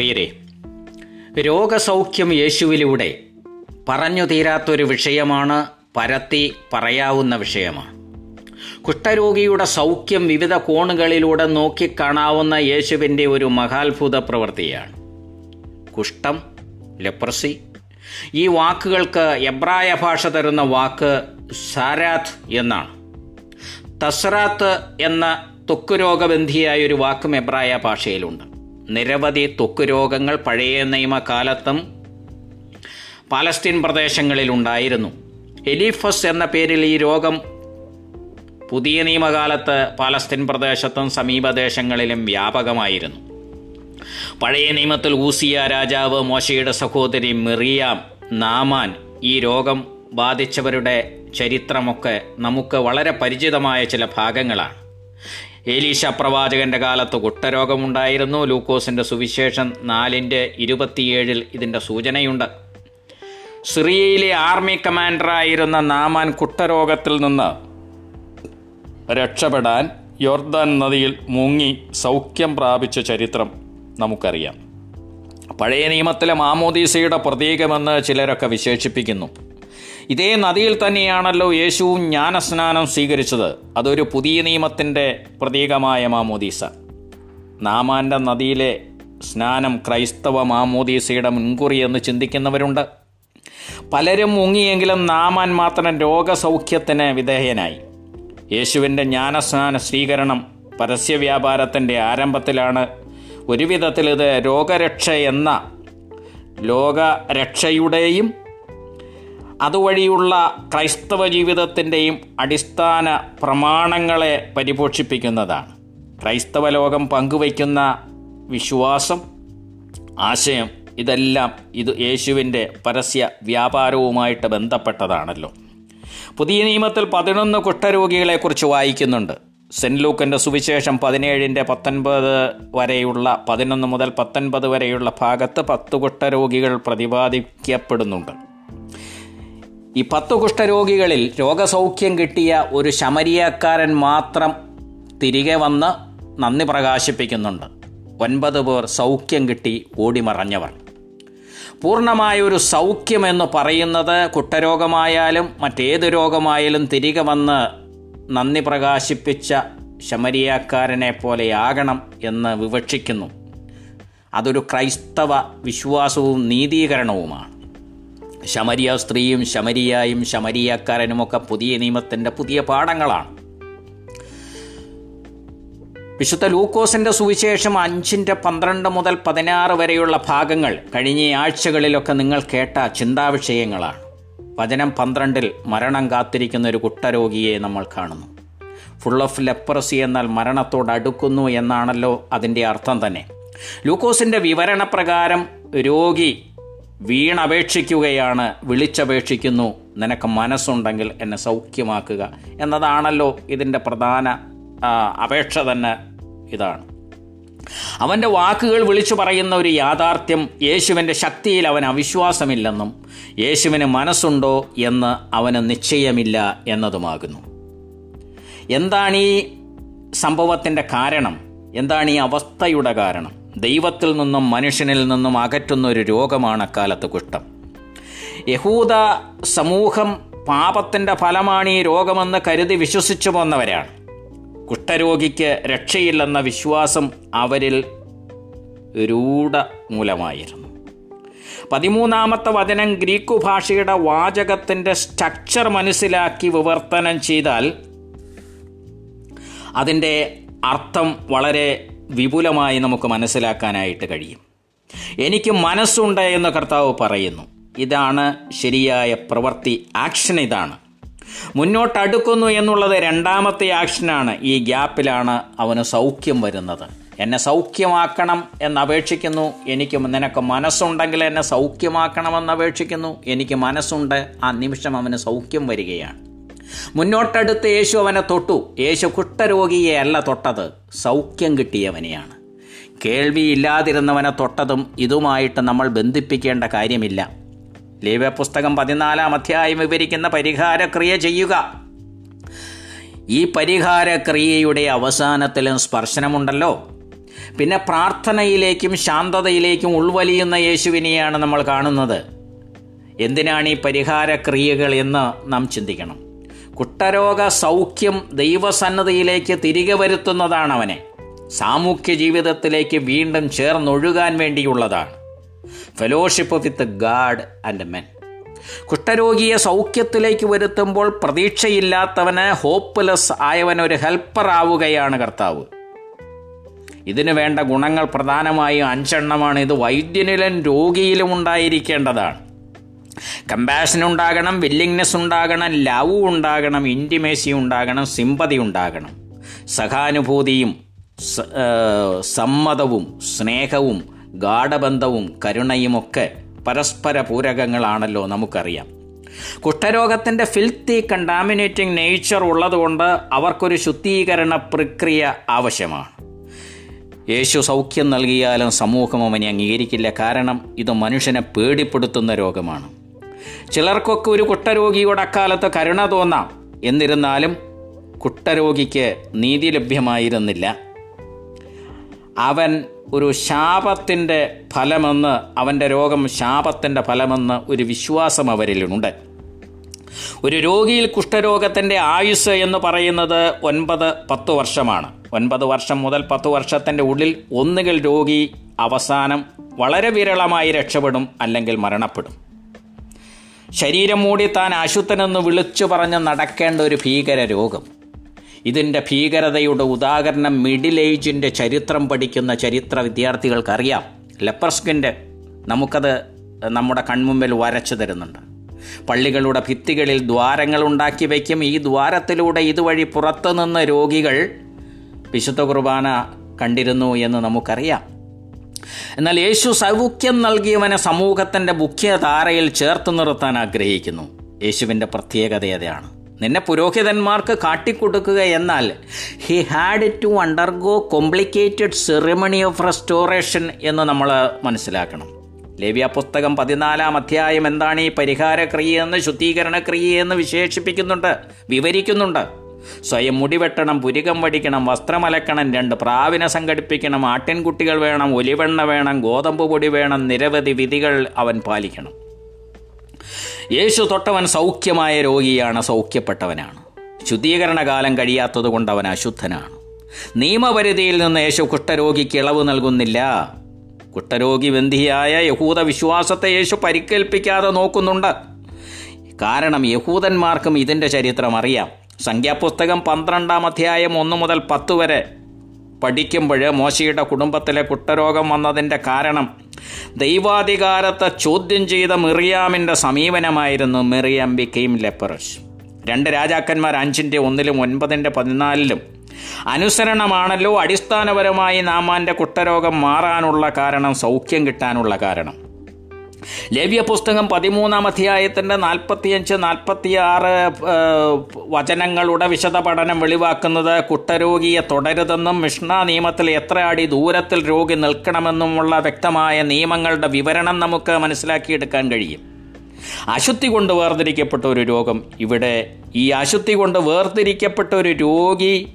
പ്രിയരെ രോഗസൗഖ്യം യേശുവിലൂടെ പറഞ്ഞു തീരാത്തൊരു വിഷയമാണ് പരത്തി പറയാവുന്ന വിഷയമാണ്. കുഷ്ഠരോഗിയുടെ സൗഖ്യം വിവിധ കോണുകളിലൂടെ നോക്കിക്കാണാവുന്ന യേശുവിന്റെ ഒരു മഹാത്ഭുത പ്രവൃത്തിയാണ്. കുഷ്ഠം ലെപ്രസി ഈ വാക്കുകൾക്ക് എബ്രായ ഭാഷ തരുന്ന വാക്ക് സാരാത്ത് എന്നാണ്. തസ്രാത്ത് എന്ന തൊക്കുരോഗബന്ധിയായ ഒരു വാക്കും എബ്രായ ഭാഷയിലുണ്ട്. നിരവധി ത്വക്കുരോഗങ്ങൾ പഴയ നിയമകാലത്തും പാലസ്തീൻ പ്രദേശങ്ങളിൽ ഉണ്ടായിരുന്നു. എലിഫസ് എന്ന പേരിൽ ഈ രോഗം പുതിയ നിയമകാലത്ത് പാലസ്തീൻ പ്രദേശത്തും സമീപദേശങ്ങളിലും വ്യാപകമായിരുന്നു. പഴയ നിയമത്തിൽ ഊസിയ രാജാവ് മോശയുടെ സഹോദരി മെറിയാം നാമാൻ ഈ രോഗം ബാധിച്ചവരുടെ ചരിത്രമൊക്കെ നമുക്ക് വളരെ പരിചിതമായ ചില ഭാഗങ്ങളാണ്. ഏലീശ പ്രവാചകന്റെ കാലത്ത് കുട്ടരോഗമുണ്ടായിരുന്നു. ലൂക്കോസിന്റെ സുവിശേഷം നാലിന്റെ ഇരുപത്തിയേഴിൽ ഇതിന്റെ സൂചനയുണ്ട്. സിറിയയിലെ ആർമി കമാൻഡറായിരുന്ന നാമാൻ കുട്ടരോഗത്തിൽ നിന്ന് രക്ഷപ്പെടാൻ യോർദാൻ നദിയിൽ മുങ്ങി സൗഖ്യം പ്രാപിച്ച ചരിത്രം നമുക്കറിയാം. പഴയ നിയമത്തിലെ മാമോദീസയുടെ പ്രതീകമെന്ന് ചിലരൊക്കെ വിശേഷിപ്പിക്കുന്നു. ഇതേ നദിയിൽ തന്നെയാണല്ലോ യേശുവും ജ്ഞാനസ്നാനം സ്വീകരിച്ചത്. അതൊരു പുതിയ നിയമത്തിന്റെ പ്രതീകമായ മാമോദീസ. നാമാന്റെ നദിയിലെ സ്നാനം ക്രൈസ്തവ മാമോദീസയുടെ മുൻകുറി എന്ന് ചിന്തിക്കുന്നവരുണ്ട്. പലരും മുങ്ങിയെങ്കിലും നാമാൻ മാത്രം രോഗസൗഖ്യത്തിന് വിധേയനായി. യേശുവിന്റെ ജ്ഞാനസ്നാന സ്വീകരണം പരസ്യവ്യാപാരത്തിന്റെ ആരംഭത്തിലാണ്. ഒരുവിധത്തിൽ ഇത് രോഗരക്ഷ എന്ന ലോകരക്ഷയുടെയും അതുവഴിയുള്ള ക്രൈസ്തവ ജീവിതത്തിന്റെയും അടിസ്ഥാന പ്രമാണങ്ങളെ പരിപോഷിപ്പിക്കുന്നതാണ്. ക്രൈസ്തവ ലോകം പങ്കുവയ്ക്കുന്ന വിശ്വാസം ആശയം ഇതെല്ലാം ഇത് യേശുവിന്റെ പരസ്യ വ്യാപാരവുമായിട്ട് ബന്ധപ്പെട്ടതാണല്ലോ. പുതിയ നിയമത്തിൽ പതിനൊന്ന് കുഷ്ഠരോഗികളെക്കുറിച്ച് വായിക്കുന്നുണ്ട്. സെന്റ് ലൂക്കന്റെ സുവിശേഷം പതിനേഴിന്റെ പത്തൊൻപത് വരെയുള്ള പതിനൊന്ന് മുതൽ പത്തൊൻപത് വരെയുള്ള ഭാഗത്ത് പത്ത് കുഷ്ഠരോഗികൾ പ്രതിപാദിക്കപ്പെടുന്നുണ്ട്. ഈ പത്ത് കുഷ്ഠരോഗികളിൽ രോഗസൗഖ്യം കിട്ടിയ ഒരു ശമരിയക്കാരൻ മാത്രം തിരികെ വന്ന് നന്ദി പ്രകാശിപ്പിക്കുന്നുണ്ട്. ഒൻപത് പേർ സൗഖ്യം കിട്ടി ഓടിമറഞ്ഞവർ. പൂർണമായ ഒരു സൗഖ്യം എന്ന് പറയുന്നത് കുട്ടരോഗമായാലും മറ്റേത് രോഗമായാലും തിരികെ വന്ന് നന്ദി പ്രകാശിപ്പിച്ച ശമരിയാക്കാരനെ പോലെയാകണം എന്ന് വിവക്ഷിക്കുന്നു. അതൊരു ക്രൈസ്തവ വിശ്വാസവും നീതീകരണവുമാണ്. ശമരിയ സ്ത്രീയും ശമരിയായും ശമരിയക്കാരനുമൊക്കെ പുതിയ നിയമത്തിന്റെ പുതിയ പാഠങ്ങളാണ്. വിശുദ്ധ ലൂക്കോസിന്റെ സുവിശേഷം അഞ്ചിന്റെ പന്ത്രണ്ട് മുതൽ പതിനാറ് വരെയുള്ള ഭാഗങ്ങൾ കഴിഞ്ഞ ആഴ്ചകളിലൊക്കെ നിങ്ങൾ കേട്ട ചിന്താവിഷയങ്ങളാണ്. വചനം പന്ത്രണ്ടിൽ മരണം കാത്തിരിക്കുന്ന ഒരു കുട്ടരോഗിയെ നമ്മൾ കാണുന്നു. ഫുൾ ഓഫ് ലെപ്രസി എന്നാൽ മരണത്തോട് അടുക്കുന്നു എന്നാണല്ലോ അതിന്റെ അർത്ഥം തന്നെ. ലൂക്കോസിന്റെ വിവരണപ്രകാരം രോഗി വീണപേക്ഷിക്കുകയാണ് വിളിച്ചപേക്ഷിക്കുന്നു. നിനക്ക് മനസ്സുണ്ടെങ്കിൽ എന്നെ സൗഖ്യമാക്കുക. എന്നതാണല്ലോ ഇതിന്റെ പ്രധാന അപേക്ഷ തന്നെ ഇതാണ്. അവന്റെ വാക്കുകൾ വിളിച്ചു പറയുന്ന ഒരു യാഥാർത്ഥ്യം യേശുവിന്റെ ശക്തിയിൽ അവൻ അവിശ്വാസമില്ലെന്നും യേശുവിന് മനസ്സുണ്ടോ എന്ന് അവന് നിശ്ചയമില്ല എന്നതുമാകുന്നു. എന്താണ് ഈ സംഭവത്തിന്റെ കാരണം? എന്താണ് ഈ അവസ്ഥയുടെ കാരണം? ദൈവത്തിൽ നിന്നും മനുഷ്യനിൽ നിന്നും അകറ്റുന്ന ഒരു രോഗമാണ് അക്കാലത്ത് കുഷ്ഠം. യഹൂദ സമൂഹം പാപത്തിന്റെ ഫലമാണ് ഈ രോഗമെന്ന് കരുതി വിശ്വസിച്ചു പോന്നവരാണ്. കുഷ്ഠരോഗിക്ക് രക്ഷയില്ലെന്ന വിശ്വാസം അവരിൽ രൂഢ മൂലമായിരുന്നു പതിമൂന്നാമത്തെ വചനം ഗ്രീക്കു ഭാഷയുടെ വാചകത്തിന്റെ സ്ട്രക്ചർ മനസ്സിലാക്കി വിവർത്തനം ചെയ്താൽ അതിന്റെ അർത്ഥം വളരെ വിപുലമായി നമുക്ക് മനസ്സിലാക്കാനായിട്ട് കഴിയും. എനിക്ക് മനസ്സുണ്ട് എന്ന് കർത്താവ് പറയുന്നു. ഇതാണ് ശരിയായ പ്രവൃത്തി ആക്ഷൻ ഇതാണ്. മുന്നോട്ടടുക്കുന്നു എന്നുള്ളത് രണ്ടാമത്തെ ആക്ഷനാണ് ഈ ഗ്യാപ്പിലാണ് അവന് സൗഖ്യം വരുന്നത്. എന്നെ സൗഖ്യമാക്കണം എന്ന് അപേക്ഷിക്കുന്നു. എനിക്ക് നിനക്ക് മനസ്സുണ്ടെങ്കിൽ എന്നെ സൗഖ്യമാക്കണമെന്ന് അപേക്ഷിക്കുന്നു. എനിക്ക് മനസ്സുണ്ട്. ആ നിമിഷം അവന് സൗഖ്യം വരികയാണ്. മുന്നോട്ടടുത്ത് യേശു അവനെ തൊട്ടു. യേശു കുഷ്ഠരോഗിയെ അല്ല തൊട്ടത്. സൗഖ്യം കിട്ടിയവനെയാണ്. കേൾവിയില്ലാതിരുന്നവനെ തൊട്ടതും ഇതുമായിട്ട് നമ്മൾ ബന്ധിപ്പിക്കേണ്ട കാര്യമില്ല. ലീവ പുസ്തകം പതിനാലാം അധ്യായം വിവരിക്കുന്ന പരിഹാരക്രിയ ചെയ്യുക. ഈ പരിഹാരക്രിയയുടെ അവസാനത്തിലും സ്പർശനമുണ്ടല്ലോ. പിന്നെ പ്രാർത്ഥനയിലേക്കും ശാന്തതയിലേക്കും ഉൾവലിയുന്ന യേശുവിനെയാണ് നമ്മൾ കാണുന്നത്. എന്തിനാണ് ഈ പരിഹാരക്രിയകൾ എന്ന് നാം ചിന്തിക്കണം. കുഷ്ഠരോഗ സൗഖ്യം ദൈവസന്നദ്ധയിലേക്ക് തിരികെ വരുത്തുന്നതാണ് അവനെ സാമൂഹ്യ ജീവിതത്തിലേക്ക് വീണ്ടും ചേർന്നൊഴുകാൻ വേണ്ടിയുള്ളതാണ്. Fellowship with god and men കുഷ്ഠരോഗിയെ സൗഖ്യത്തിലേക്ക് വരുത്തുമ്പോൾ പ്രതീക്ഷയില്ലാത്തവന് ഹോപ്പ്ലെസ് ആയവൻ ഒരു ഹെൽപ്പർ ആവുകയാണ് കർത്താവ്. ഇതിനു വേണ്ട ഗുണങ്ങൾ പ്രധാനമായും അഞ്ചെണ്ണമാണ്. ഇത് വൈദ്യനിലും രോഗിയിലും ഉണ്ടായിരിക്കേണ്ടതാണ്. കമ്പാഷൻ ഉണ്ടാകണം വില്ലിങ്നെസ് ഉണ്ടാകണം ലവ് ഉണ്ടാകണം ഇന്റിമേസി ഉണ്ടാകണം സിമ്പതി ഉണ്ടാകണം സഹാനുഭൂതിയും സമ്മതവും സ്നേഹവും ഗാഠബന്ധവും കരുണയുമൊക്കെ പരസ്പര പൂരകങ്ങളാണല്ലോ നമുക്കറിയാം. കുഷ്ഠരോഗത്തിന്റെ ഫിൽത്തി കണ്ടാമിനേറ്റിംഗ് നേച്ചർ ഉള്ളതുകൊണ്ട് അവർക്കൊരു ശുദ്ധീകരണ പ്രക്രിയ ആവശ്യമാണ്. യേശു സൗഖ്യം നൽകിയാലും സമൂഹം അവനെ അംഗീകരിക്കില്ല. കാരണം ഇത് മനുഷ്യനെ പേടിപ്പെടുത്തുന്ന രോഗമാണ്. ചിലർക്കൊക്കെ ഒരു കുട്ടരോഗിയുടെ അക്കാലത്ത് കരുണ തോന്നാം. എന്നിരുന്നാലും കുട്ടരോഗിക്ക് നീതി ലഭ്യമായിരുന്നില്ല. അവൻ ഒരു ശാപത്തിന്റെ ഫലമെന്ന് അവന്റെ രോഗം ശാപത്തിന്റെ ഫലമെന്ന് ഒരു വിശ്വാസം അവരിലുണ്ട്. ഒരു രോഗിയിൽ കുഷ്ഠരോഗത്തിന്റെ ആയുസ് എന്ന് പറയുന്നത് ഒൻപത് പത്ത് വർഷമാണ്. ഒൻപത് വർഷം മുതൽ പത്ത് വർഷത്തിന്റെ ഉള്ളിൽ ഒന്നുകിൽ രോഗി അവസാനം വളരെ വിരളമായി രക്ഷപ്പെടും അല്ലെങ്കിൽ മരണപ്പെടും. ശരീരം മൂടി താൻ അശുദ്ധനെന്ന് വിളിച്ചു പറഞ്ഞ് നടക്കേണ്ട ഒരു ഭീകര രോഗം ഇതിന്റെ ഭീകരതയുടെ ഉദാഹരണം മിഡിൽ ഏജിന്റെ ചരിത്രം പഠിക്കുന്ന ചരിത്ര വിദ്യാർത്ഥികൾക്കറിയാം. ലെപ്പർസ്കിന്റെ നമുക്കത് നമ്മുടെ കൺമുമ്പിൽ വരച്ചു തരുന്നുണ്ട്. പള്ളികളുടെ ഭിത്തികളിൽ ദ്വാരങ്ങൾ ഉണ്ടാക്കി വയ്ക്കും. ഈ ദ്വാരത്തിലൂടെ ഇതുവഴി പുറത്തുനിന്ന് രോഗികൾ വിശുദ്ധ കുർബാന കണ്ടിരുന്നു എന്ന് നമുക്കറിയാം. എന്നാൽ യേശു സൗഖ്യം നൽകിയവനെ സമൂഹത്തിന്റെ മുഖ്യധാരയിൽ ചേർത്ത് നിർത്താൻ ആഗ്രഹിക്കുന്നു. യേശുവിന്റെ പ്രത്യേകത അതാണ് നിന്നെ പുരോഹിതന്മാർക്ക് കാട്ടിക്കൊടുക്കുക എന്നാൽ he had to undergo complicated ceremony of restoration എന്ന് നമ്മൾ മനസ്സിലാക്കണം. ലേവ്യ പുസ്തകം പതിനാലാം അധ്യായം എന്താണ് ഈ പരിഹാര ക്രിയയെന്ന് ശുദ്ധീകരണ ക്രിയയെന്ന് വിശേഷിപ്പിക്കുന്നുണ്ട് വിവരിക്കുന്നുണ്ട്. സ്വയം മുടിവെട്ടണം പുരികം വടിക്കണം വസ്ത്രമലക്കണം രണ്ട് പ്രാവിനെ സംഘടിപ്പിക്കണം ആട്ടിൻകുട്ടികൾ വേണം ഒലിവെണ്ണ വേണം ഗോതമ്പ് പൊടി വേണം നിരവധി വിധികൾ അവൻ പാലിക്കണം. യേശു തൊട്ടവൻ സൗഖ്യമായ രോഗിയാണ് സൗഖ്യപ്പെട്ടവനാണ്. ശുദ്ധീകരണ കാലം കഴിയാത്തതുകൊണ്ട് അവൻ അശുദ്ധനാണ്. നിയമപരിധിയിൽ നിന്ന് യേശു കുഷ്ഠരോഗിക്ക് ഇളവ് നൽകുന്നില്ല. കുഷ്ഠരോഗി ബന്ധിയായ യഹൂദ വിശ്വാസത്തെ യേശു പരിക്കേൽപ്പിക്കാതെ നോക്കുന്നുണ്ട്. കാരണം യഹൂദന്മാർക്കും ഇതിന്റെ ചരിത്രം അറിയാം. സംഖ്യാപുസ്തകം പന്ത്രണ്ടാം അധ്യായം ഒന്ന് മുതൽ പത്ത് വരെ പഠിക്കുമ്പോൾ മോശയുടെ കുടുംബത്തിലെ കുട്ടരോഗം വന്നതിന്റെ കാരണം ദൈവാധികാരത്തെ ചോദ്യം ചെയ്ത മിറിയാമിന്റെ സമീപനമായിരുന്നു മിറിയാം ബിക്കെയിം ലെപ്പറസ്. രണ്ട് രാജാക്കന്മാർ അഞ്ചിന്റെ ഒന്നിലും ഒൻപതിന്റെ പതിനാലിലും അനുസരണമാണല്ലോ അടിസ്ഥാനപരമായി നാമാന്റെ കുട്ടരോഗം മാറാനുള്ള കാരണം സൗഖ്യം കിട്ടാനുള്ള കാരണം. ലേവ്യ പുസ്തകം പതിമൂന്നാം അധ്യായത്തിന്റെ നാൽപ്പത്തിയഞ്ച് നാൽപ്പത്തിയാറ് വചനങ്ങളുടെ വിശദ പഠനം വെളിവാക്കുന്നത് കുഷ്ഠരോഗിയെ തുടരുതെന്നും മിഷ്ണ നിയമത്തിൽ എത്ര അടി ദൂരത്തിൽ രോഗി നിൽക്കണമെന്നുമുള്ള വ്യക്തമായ നിയമങ്ങളുടെ വിവരണം നമുക്ക് മനസ്സിലാക്കിയെടുക്കാൻ കഴിയും. അശുദ്ധി കൊണ്ട് വേർതിരിക്കപ്പെട്ട ഒരു രോഗം ഇവിടെ ഈ അശുദ്ധി കൊണ്ട് വേർതിരിക്കപ്പെട്ട ഒരു രോഗി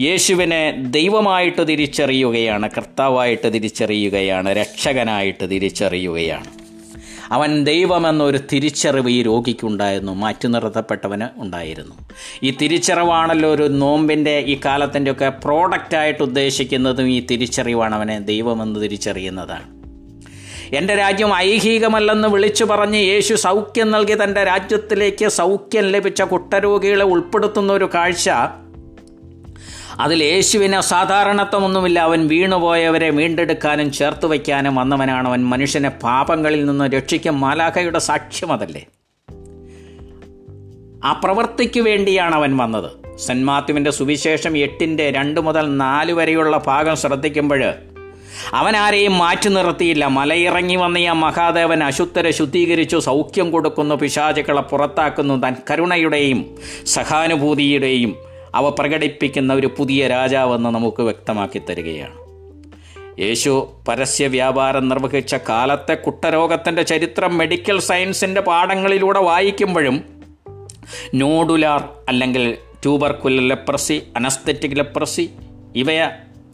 യേശുവിനെ ദൈവമായിട്ട് തിരിച്ചറിയുകയാണ് കർത്താവായിട്ട് തിരിച്ചറിയുകയാണ് രക്ഷകനായിട്ട് തിരിച്ചറിയുകയാണ്. അവൻ ദൈവമെന്നൊരു തിരിച്ചറിവ് ഈ രോഗിക്കുണ്ടായിരുന്നു മാറ്റി നിർത്തപ്പെട്ടവന് ഉണ്ടായിരുന്നു. ഈ തിരിച്ചറിവാണല്ലോ ഒരു നോമ്പിന്റെ ഈ കാലത്തിന്റെ ഒക്കെ പ്രോഡക്റ്റായിട്ട് ഉദ്ദേശിക്കുന്നതും ഈ തിരിച്ചറിവാണ് അവനെ ദൈവമെന്ന് തിരിച്ചറിയുന്നതാണ്. എന്റെ രാജ്യം ഐഹികമല്ലെന്ന് വിളിച്ചു പറഞ്ഞ് യേശു സൗഖ്യം നൽകി തന്റെ രാജ്യത്തിലേക്ക് സൗഖ്യം ലഭിച്ച കുട്ടരോഗികളെ ഉൾപ്പെടുത്തുന്ന ഒരു കാഴ്ച അതിൽ യേശുവിന് അസാധാരണത്വമൊന്നുമില്ല. അവൻ വീണുപോയവരെ വീണ്ടെടുക്കാനും ചേർത്ത് വയ്ക്കാനും വന്നവനാണ് അവൻ. മനുഷ്യനെ പാപങ്ങളിൽ നിന്ന് രക്ഷിക്കും മാലാഖയുടെ സാക്ഷ്യം അതല്ലേ. ആ പ്രവൃത്തിക്ക് വേണ്ടിയാണ് അവൻ വന്നത്. സെന്റ് മാത്യുവിന്റെ സുവിശേഷം എട്ടിന്റെ രണ്ട് മുതൽ നാല് വരെയുള്ള ഭാഗം ശ്രദ്ധിക്കുമ്പോൾ അവൻ ആരെയും മാറ്റി നിർത്തിയില്ല. മലയിറങ്ങി വന്ന ആ മഹാദേവൻ അശുദ്ധരെ ശുദ്ധീകരിച്ചു സൗഖ്യം കൊടുക്കുന്നു പിശാചുക്കളെ പുറത്താക്കുന്നു. തൻ കരുണയുടെയും സഹാനുഭൂതിയുടെയും അവ പ്രകടിപ്പിക്കുന്ന ഒരു പുതിയ രാജാവെന്ന് നമുക്ക് വ്യക്തമാക്കി തരികയാണ്. യേശു പരസ്യ വ്യാപാരം നിർവഹിച്ച കാലത്തെ കുട്ടരോഗത്തിന്റെ ചരിത്രം മെഡിക്കൽ സയൻസിന്റെ പാഠങ്ങളിലൂടെ വായിക്കുമ്പോഴും നോഡുലാർ അല്ലെങ്കിൽ ട്യൂബർക്കുലർ ലെപ്രസി അനസ്തറ്റിക് ലെപ്രസി ഇവയെ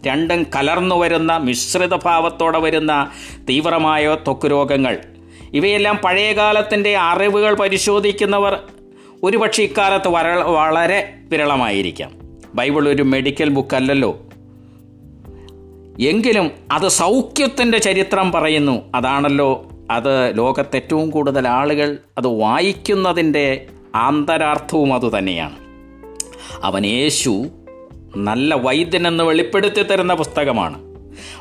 രണ്ടും കലർന്നു വരുന്ന മിശ്രിത ഭാവത്തോടെ വരുന്ന തീവ്രമായ ത്വക്ക് രോഗങ്ങൾ. ഇവയെല്ലാം പഴയകാലത്തിന്റെ അറിവുകൾ പരിശോധിക്കുന്നവർ ഒരുപക്ഷെ ഇക്കാലത്ത് വര വളരെ വിരളമായിരിക്കാം. ബൈബിൾ ഒരു മെഡിക്കൽ ബുക്കല്ലല്ലോ. എങ്കിലും അത് സൗഖ്യത്തിന്റെ ചരിത്രം പറയുന്നു. അതാണല്ലോ അത് ലോകത്ത് ഏറ്റവും കൂടുതൽ ആളുകൾ അത് വായിക്കുന്നതിന്റെ ആന്തരാർത്ഥവും അതുതന്നെയാണ് അവൻ യേശു നല്ല വൈദ്യനെന്ന് വെളിപ്പെടുത്തി തരുന്ന പുസ്തകമാണ്.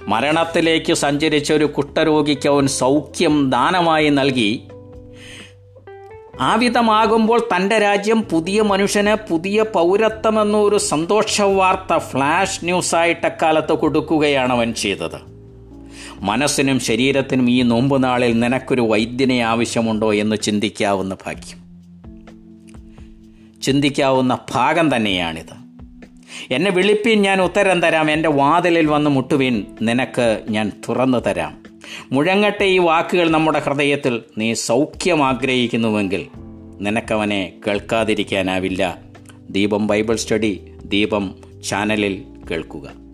മരണത്തിലേക്ക് സഞ്ചരിച്ച ഒരു കുഷ്ഠരോഗിക്ക് അവൻ സൗഖ്യം ദാനമായി നൽകി. ആ വിധമാകുമ്പോൾ തന്റെ രാജ്യം പുതിയ മനുഷ്യന് പുതിയ പൗരത്വം എന്നൊരു സന്തോഷ വാർത്ത ഫ്ലാഷ് ന്യൂസായിട്ട് അക്കാലത്ത് കൊടുക്കുകയാണ് അവൻ ചെയ്തത്. മനസ്സിനും ശരീരത്തിനും ഈ നോമ്പ് നാളിൽ നിനക്കൊരു വൈദ്യനെ ആവശ്യമുണ്ടോ എന്ന് ചിന്തിക്കാവുന്ന ഭാഗ്യം. ചിന്തിക്കാവുന്ന ഭാഗം തന്നെയാണിത്. എന്നെ വിളിപ്പിൻ ഞാൻ ഉത്തരം തരാം എന്റെ വാതിലിൽ വന്ന് മുട്ടുവിൻ നിനക്ക് ഞാൻ തുറന്നു തരാം. മുഴങ്ങട്ടെ ഈ വാക്കുകൾ നമ്മുടെ ഹൃദയത്തിൽ. നീ സൗഖ്യം ആഗ്രഹിക്കുന്നുവെങ്കിൽ നിനക്കവനെ കേൾക്കാതിരിക്കാനാവില്ല. ദീപം ബൈബിൾ സ്റ്റഡി ദീപം ചാനലിൽ കേൾക്കുക.